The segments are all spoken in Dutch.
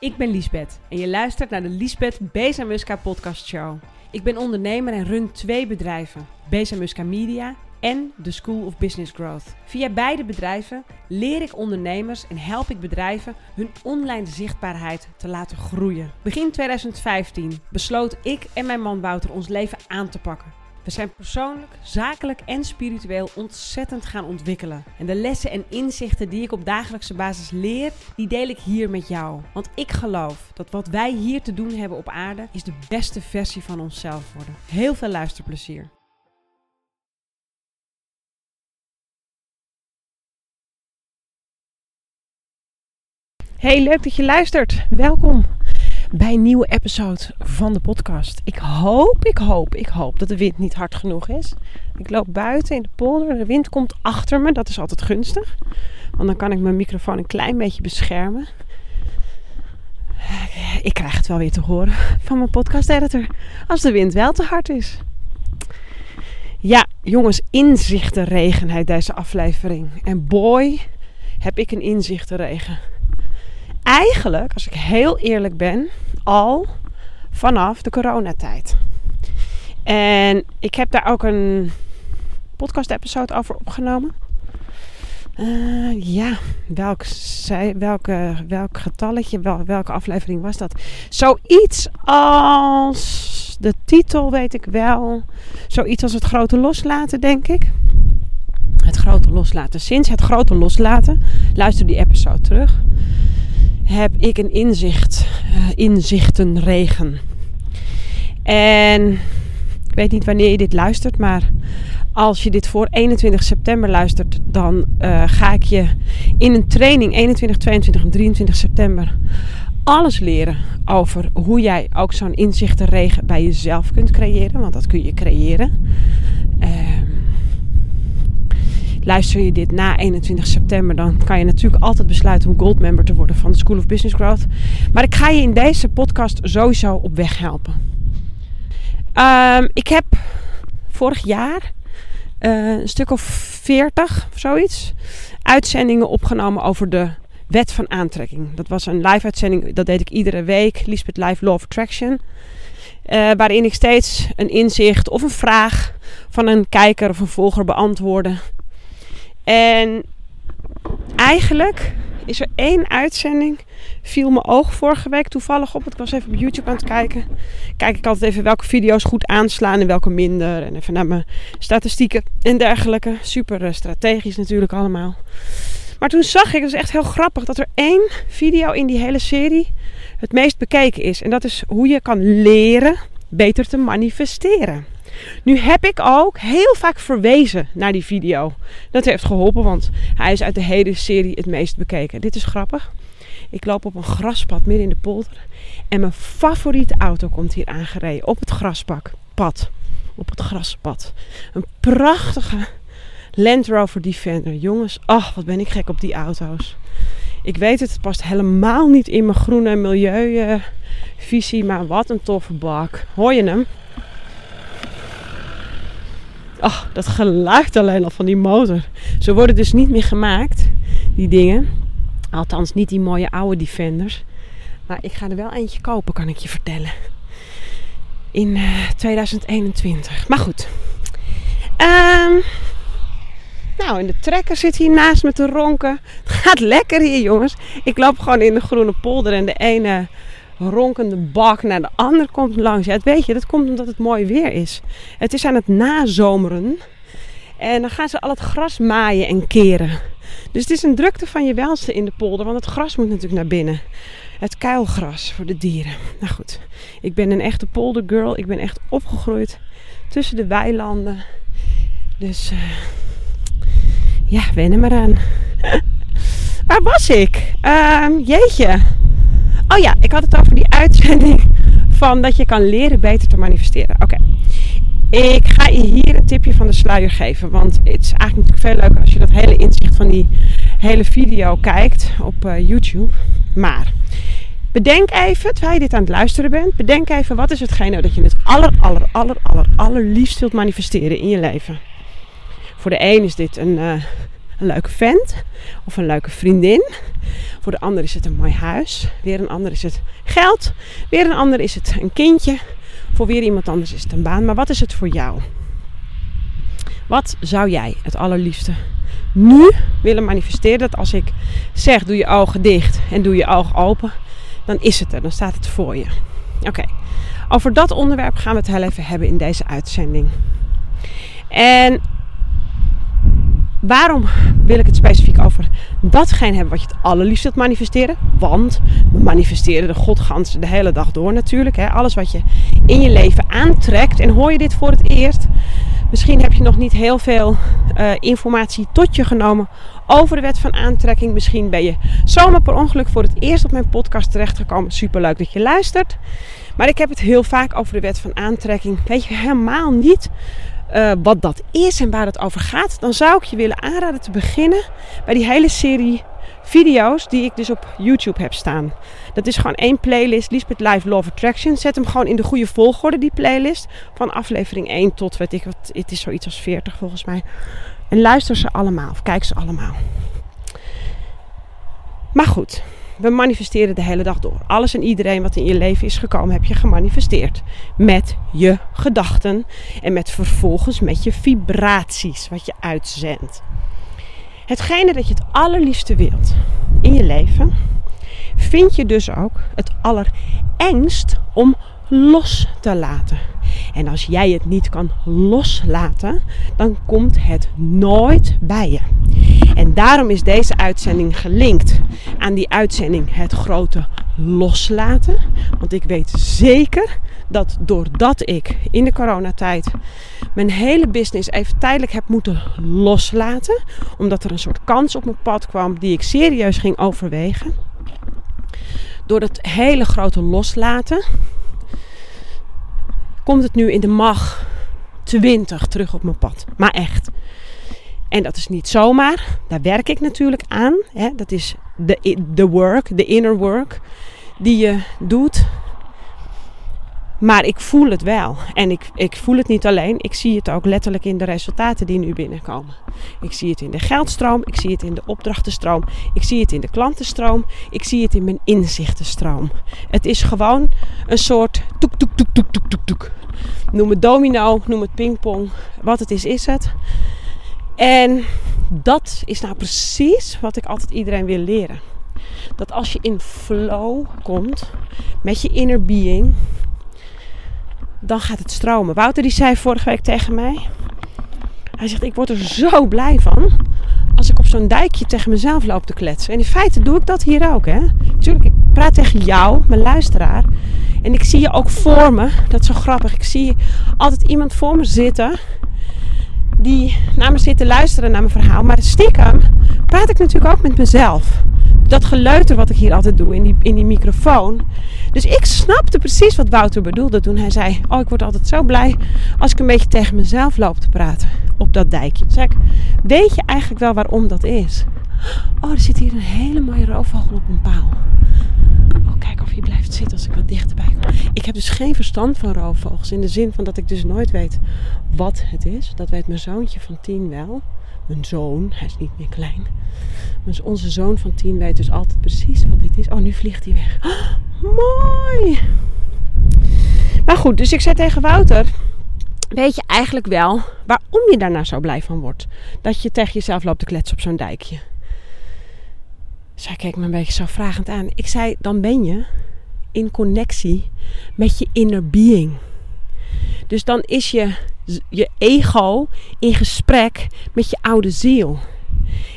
Ik ben Liesbeth en je luistert naar de Liesbeth Bezamuska podcast show. Ik ben ondernemer en run twee bedrijven, Bezamuska Media en The School of Business Growth. Via beide bedrijven leer ik ondernemers en help ik bedrijven hun online zichtbaarheid te laten groeien. Begin 2015 besloot ik en mijn man Wouter ons leven aan te pakken. We zijn persoonlijk, zakelijk en spiritueel ontzettend gaan ontwikkelen. En de lessen en inzichten die ik op dagelijkse basis leer, die deel ik hier met jou. Want ik geloof dat wat wij hier te doen hebben op aarde, is de beste versie van onszelf worden. Heel veel luisterplezier. Hey, leuk dat je luistert. Welkom bij een nieuwe episode van de podcast. Ik hoop, ik hoop, ik hoop dat de wind niet hard genoeg is. Ik loop buiten in de polder. De wind komt achter me. Dat is altijd gunstig. Want dan kan ik mijn microfoon een klein beetje beschermen. Ik krijg het wel weer te horen van mijn podcast editor. Als de wind wel te hard is. Ja, jongens, inzichtenregen heet deze aflevering. En boy, heb ik een inzichtenregen eigenlijk, als ik heel eerlijk ben, al vanaf de coronatijd. En ik heb daar ook een podcast-episode over opgenomen. Uh, ja, welk, welke, welk getalletje, wel, welke aflevering was dat? Zoiets als de titel weet ik wel. Zoiets als het grote loslaten, denk ik. Het grote loslaten. Sinds het grote loslaten, luister die episode terug heb ik een inzicht, uh, inzichtenregen. En ik weet niet wanneer je dit luistert, maar als je dit voor 21 september luistert, dan uh, ga ik je in een training 21, 22 en 23 september alles leren over hoe jij ook zo'n inzichtenregen bij jezelf kunt creëren. Want dat kun je creëren. Luister je dit na 21 september, dan kan je natuurlijk altijd besluiten om goldmember te worden van de School of Business Growth. Maar ik ga je in deze podcast sowieso op weg helpen. Um, ik heb vorig jaar uh, een stuk of 40 of zoiets uitzendingen opgenomen over de wet van aantrekking. Dat was een live uitzending, dat deed ik iedere week. Lisbeth Live Law of Attraction. Uh, waarin ik steeds een inzicht of een vraag van een kijker of een volger beantwoordde. En eigenlijk is er één uitzending. Viel mijn oog vorige week toevallig op. Ik was even op YouTube aan het kijken. Kijk ik altijd even welke video's goed aanslaan en welke minder. En even naar mijn statistieken en dergelijke. Super eh, strategisch natuurlijk allemaal. Maar toen zag ik, dat is echt heel grappig, dat er één video in die hele serie het meest bekeken is. En dat is hoe je kan leren beter te manifesteren. Nu heb ik ook heel vaak verwezen naar die video. Dat heeft geholpen, want hij is uit de hele serie het meest bekeken. Dit is grappig. Ik loop op een graspad midden in de polder. En mijn favoriete auto komt hier aangereden. Op het graspak. Pad. Op het graspad. Een prachtige Land Rover Defender. Jongens, ach, wat ben ik gek op die auto's. Ik weet het, het past helemaal niet in mijn groene milieuvisie. maar wat een toffe bak. Hoor je hem? Oh, dat geluid alleen al van die motor. Ze worden dus niet meer gemaakt, die dingen. Althans, niet die mooie oude Defenders. Maar ik ga er wel eentje kopen, kan ik je vertellen. In uh, eh, 2021. Maar goed. Um, nou, en de trekker zit hier naast me te ronken. Het gaat lekker hier, jongens. Ik loop gewoon in de groene polder en de ene ronkende bak naar de ander komt langs. Ja, weet je, dat komt omdat het mooi weer is. Het is aan het nazomeren. En dan gaan ze al het gras maaien en keren. Dus het is een drukte van je welste in de polder, want het gras moet natuurlijk naar binnen. Het kuilgras voor de dieren. Nou goed, ik ben een echte poldergirl. Ik ben echt opgegroeid tussen de weilanden. Dus uh, ja, wennen maar aan. Waar was ik? Uh, jeetje. Oh ja, ik had het over die uitzending van dat je kan leren beter te manifesteren. Oké. Ik ga je hier een tipje van de sluier geven. Want het is eigenlijk natuurlijk veel leuker als je dat hele inzicht van die hele video kijkt op uh, YouTube. Maar bedenk even, terwijl je dit aan het luisteren bent, bedenk even wat is hetgene dat je het aller, aller, aller, aller, allerliefst wilt manifesteren in je leven. Voor de een is dit een, uh, een leuke vent of een leuke vriendin. Voor de ander is het een mooi huis. Weer een ander is het geld. Weer een ander is het een kindje. Voor weer iemand anders is het een baan. Maar wat is het voor jou? Wat zou jij het allerliefste nu willen manifesteren? Dat als ik zeg doe je ogen dicht en doe je ogen open, dan is het er. Dan staat het voor je. Oké, over dat onderwerp gaan we het heel even hebben in deze uitzending. En waarom wil ik het specifiek over datgene hebben wat je het allerliefst wilt manifesteren? Want we manifesteren de godgans de hele dag door natuurlijk. Hè? Alles wat je in je leven aantrekt. En hoor je dit voor het eerst? Misschien heb je nog niet heel veel uh, informatie tot je genomen over de wet van aantrekking. Misschien ben je zomaar per ongeluk voor het eerst op mijn podcast terechtgekomen. Super leuk dat je luistert. Maar ik heb het heel vaak over de wet van aantrekking. Weet je helemaal niet uh, wat dat is en waar het over gaat, dan zou ik je willen aanraden te beginnen bij die hele serie video's die ik dus op YouTube heb staan. Dat is gewoon één playlist, Lisbeth Live Love Attraction. Zet hem gewoon in de goede volgorde, die playlist. Van aflevering 1 tot, weet ik wat, het is zoiets als 40 volgens mij. En luister ze allemaal, of kijk ze allemaal. Maar goed, we manifesteren de hele dag door. Alles en iedereen wat in je leven is gekomen, heb je gemanifesteerd. Met je gedachten en met vervolgens met je vibraties, wat je uitzendt. Hetgene dat je het allerliefste wilt in je leven, vind je dus ook het allerengst om los te laten. En als jij het niet kan loslaten, dan komt het nooit bij je. En daarom is deze uitzending gelinkt aan die uitzending Het Grote Loslaten. Want ik weet zeker dat doordat ik in de coronatijd mijn hele business even tijdelijk heb moeten loslaten, omdat er een soort kans op mijn pad kwam die ik serieus ging overwegen. Door dat hele grote loslaten komt het nu in de mag 20 terug op mijn pad. Maar echt. En dat is niet zomaar. Daar werk ik natuurlijk aan. Hè. Dat is de, de work, de inner work die je doet. Maar ik voel het wel. En ik, ik voel het niet alleen. Ik zie het ook letterlijk in de resultaten die nu binnenkomen. Ik zie het in de geldstroom. Ik zie het in de opdrachtenstroom. Ik zie het in de klantenstroom. Ik zie het in mijn inzichtenstroom. Het is gewoon een soort toek, toek, toek, toek, toek, toek, toek. Noem het domino, noem het pingpong. Wat het is, is het. En dat is nou precies wat ik altijd iedereen wil leren. Dat als je in flow komt met je inner being, dan gaat het stromen. Wouter die zei vorige week tegen mij. Hij zegt, ik word er zo blij van als ik op zo'n dijkje tegen mezelf loop te kletsen. En in feite doe ik dat hier ook. Hè? Tuurlijk, ik praat tegen jou, mijn luisteraar. En ik zie je ook voor me. Dat is zo grappig. Ik zie altijd iemand voor me zitten. Die naar me zit te luisteren naar mijn verhaal. Maar stiekem praat ik natuurlijk ook met mezelf. Dat geleuter wat ik hier altijd doe in die, in die microfoon. Dus ik snapte precies wat Wouter bedoelde toen hij zei: Oh, ik word altijd zo blij als ik een beetje tegen mezelf loop te praten op dat dijkje. Zeg Weet je eigenlijk wel waarom dat is? Oh, er zit hier een hele mooie roofvogel op een paal. Of je blijft zitten als ik wat dichterbij kom. Ik heb dus geen verstand van roofvogels. In de zin van dat ik dus nooit weet wat het is. Dat weet mijn zoontje van tien wel. Mijn zoon, hij is niet meer klein. Dus onze zoon van tien weet dus altijd precies wat dit is. Oh, nu vliegt hij weg. Oh, mooi! Maar goed, dus ik zei tegen Wouter weet je eigenlijk wel waarom je daarna zo blij van wordt. Dat je tegen jezelf loopt te kletsen op zo'n dijkje. Zij keek me een beetje zo vragend aan. Ik zei, dan ben je in connectie met je inner being. Dus dan is je, je ego in gesprek met je oude ziel.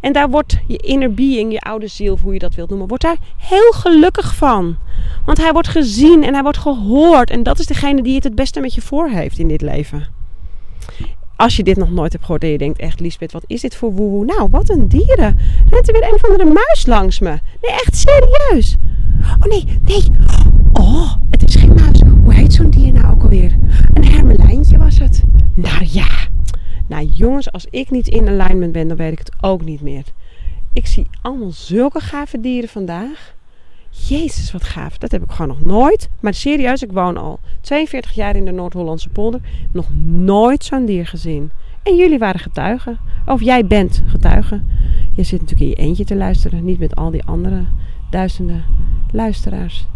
En daar wordt je inner being, je oude ziel, hoe je dat wilt noemen, wordt daar heel gelukkig van. Want hij wordt gezien en hij wordt gehoord. En dat is degene die het het beste met je voor heeft in dit leven. Als je dit nog nooit hebt gehoord en je denkt echt, Liesbeth, wat is dit voor woehoe? Nou, wat een dieren. Rent er weer een of andere muis langs me. Nee, echt serieus. Oh nee, nee. Oh, het is geen muis. Hoe heet zo'n dier nou ook alweer? Een hermelijntje was het. Nou ja. Nou jongens, als ik niet in alignment ben, dan weet ik het ook niet meer. Ik zie allemaal zulke gave dieren vandaag. Jezus, wat gaaf. Dat heb ik gewoon nog nooit. Maar serieus, ik woon al 42 jaar in de Noord-Hollandse polder. Nog nooit zo'n dier gezien. En jullie waren getuigen. Of jij bent getuige. Je zit natuurlijk in je eentje te luisteren, niet met al die andere duizenden luisteraars.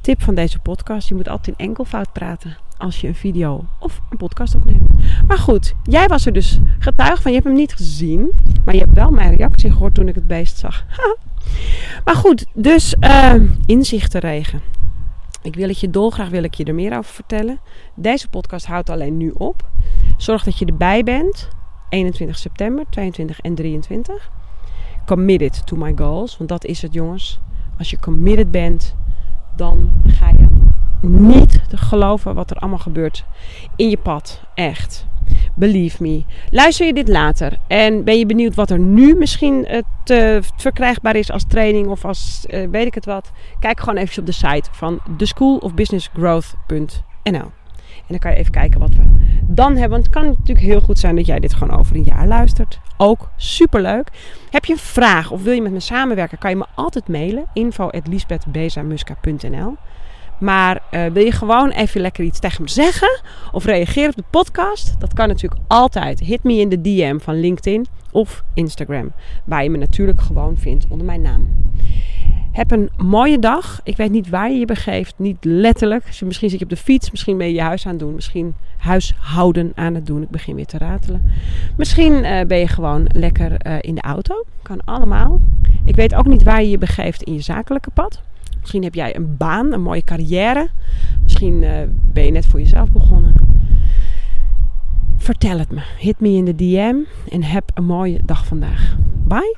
Tip van deze podcast: je moet altijd in enkelvoud praten als je een video of een podcast opneemt. Maar goed, jij was er dus getuige van. Je hebt hem niet gezien, maar je hebt wel mijn reactie gehoord toen ik het beest zag. maar goed, dus uh, inzichtenregen. Ik wil het je dolgraag wil ik je er meer over vertellen. Deze podcast houdt alleen nu op. Zorg dat je erbij bent. 21 september, 22 en 23. Committed to my goals. Want dat is het jongens. Als je committed bent, dan ga je niet te geloven wat er allemaal gebeurt in je pad. Echt. Believe me. Luister je dit later en ben je benieuwd wat er nu misschien uh, te verkrijgbaar is als training of als uh, weet ik het wat? Kijk gewoon even op de site van theschoolofbusinessgrowth.nl. En dan kan je even kijken wat we dan hebben. Want het kan natuurlijk heel goed zijn dat jij dit gewoon over een jaar luistert. Ook superleuk. Heb je een vraag of wil je met me samenwerken? Kan je me altijd mailen. info maar uh, wil je gewoon even lekker iets tegen me zeggen of reageer op de podcast? Dat kan natuurlijk altijd. Hit me in de DM van LinkedIn of Instagram, waar je me natuurlijk gewoon vindt onder mijn naam. Heb een mooie dag. Ik weet niet waar je je begeeft, niet letterlijk. Misschien zit je op de fiets, misschien ben je je huis aan het doen, misschien huishouden aan het doen. Ik begin weer te ratelen. Misschien uh, ben je gewoon lekker uh, in de auto. Kan allemaal. Ik weet ook niet waar je je begeeft in je zakelijke pad. Misschien heb jij een baan, een mooie carrière. Misschien uh, ben je net voor jezelf begonnen. Vertel het me. Hit me in de DM en heb een mooie dag vandaag. Bye.